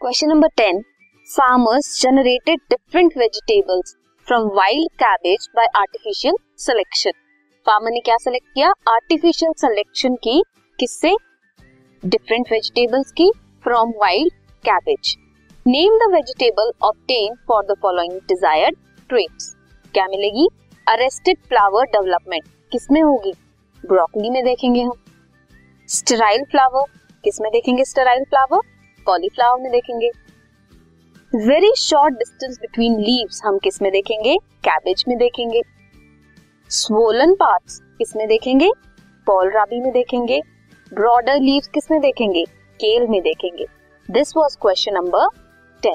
Question number ten farmers generated different vegetables from wild cabbage by artificial selection farmer ने क्या select किया? Artificial selection की किससे? Different vegetables की from wild cabbage name the vegetable obtained for the following desired traits क्या मिलेगी? Arrested flower development किसमें होगी? ब्रोकली में देखेंगे हम. स्टेराइल फ्लावर किसमें देखेंगे स्टेराइल फ्लावर कॉलीफ्लावर में देखेंगे। Very short distance between leaves हम किसमें देखेंगे? कैबेज में देखेंगे। स्वोलन पार्ट्स किसमें देखेंगे? पॉल राबी में देखेंगे। ब्रॉडर लीव किसमें देखेंगे? केल में देखेंगे। This was question number ten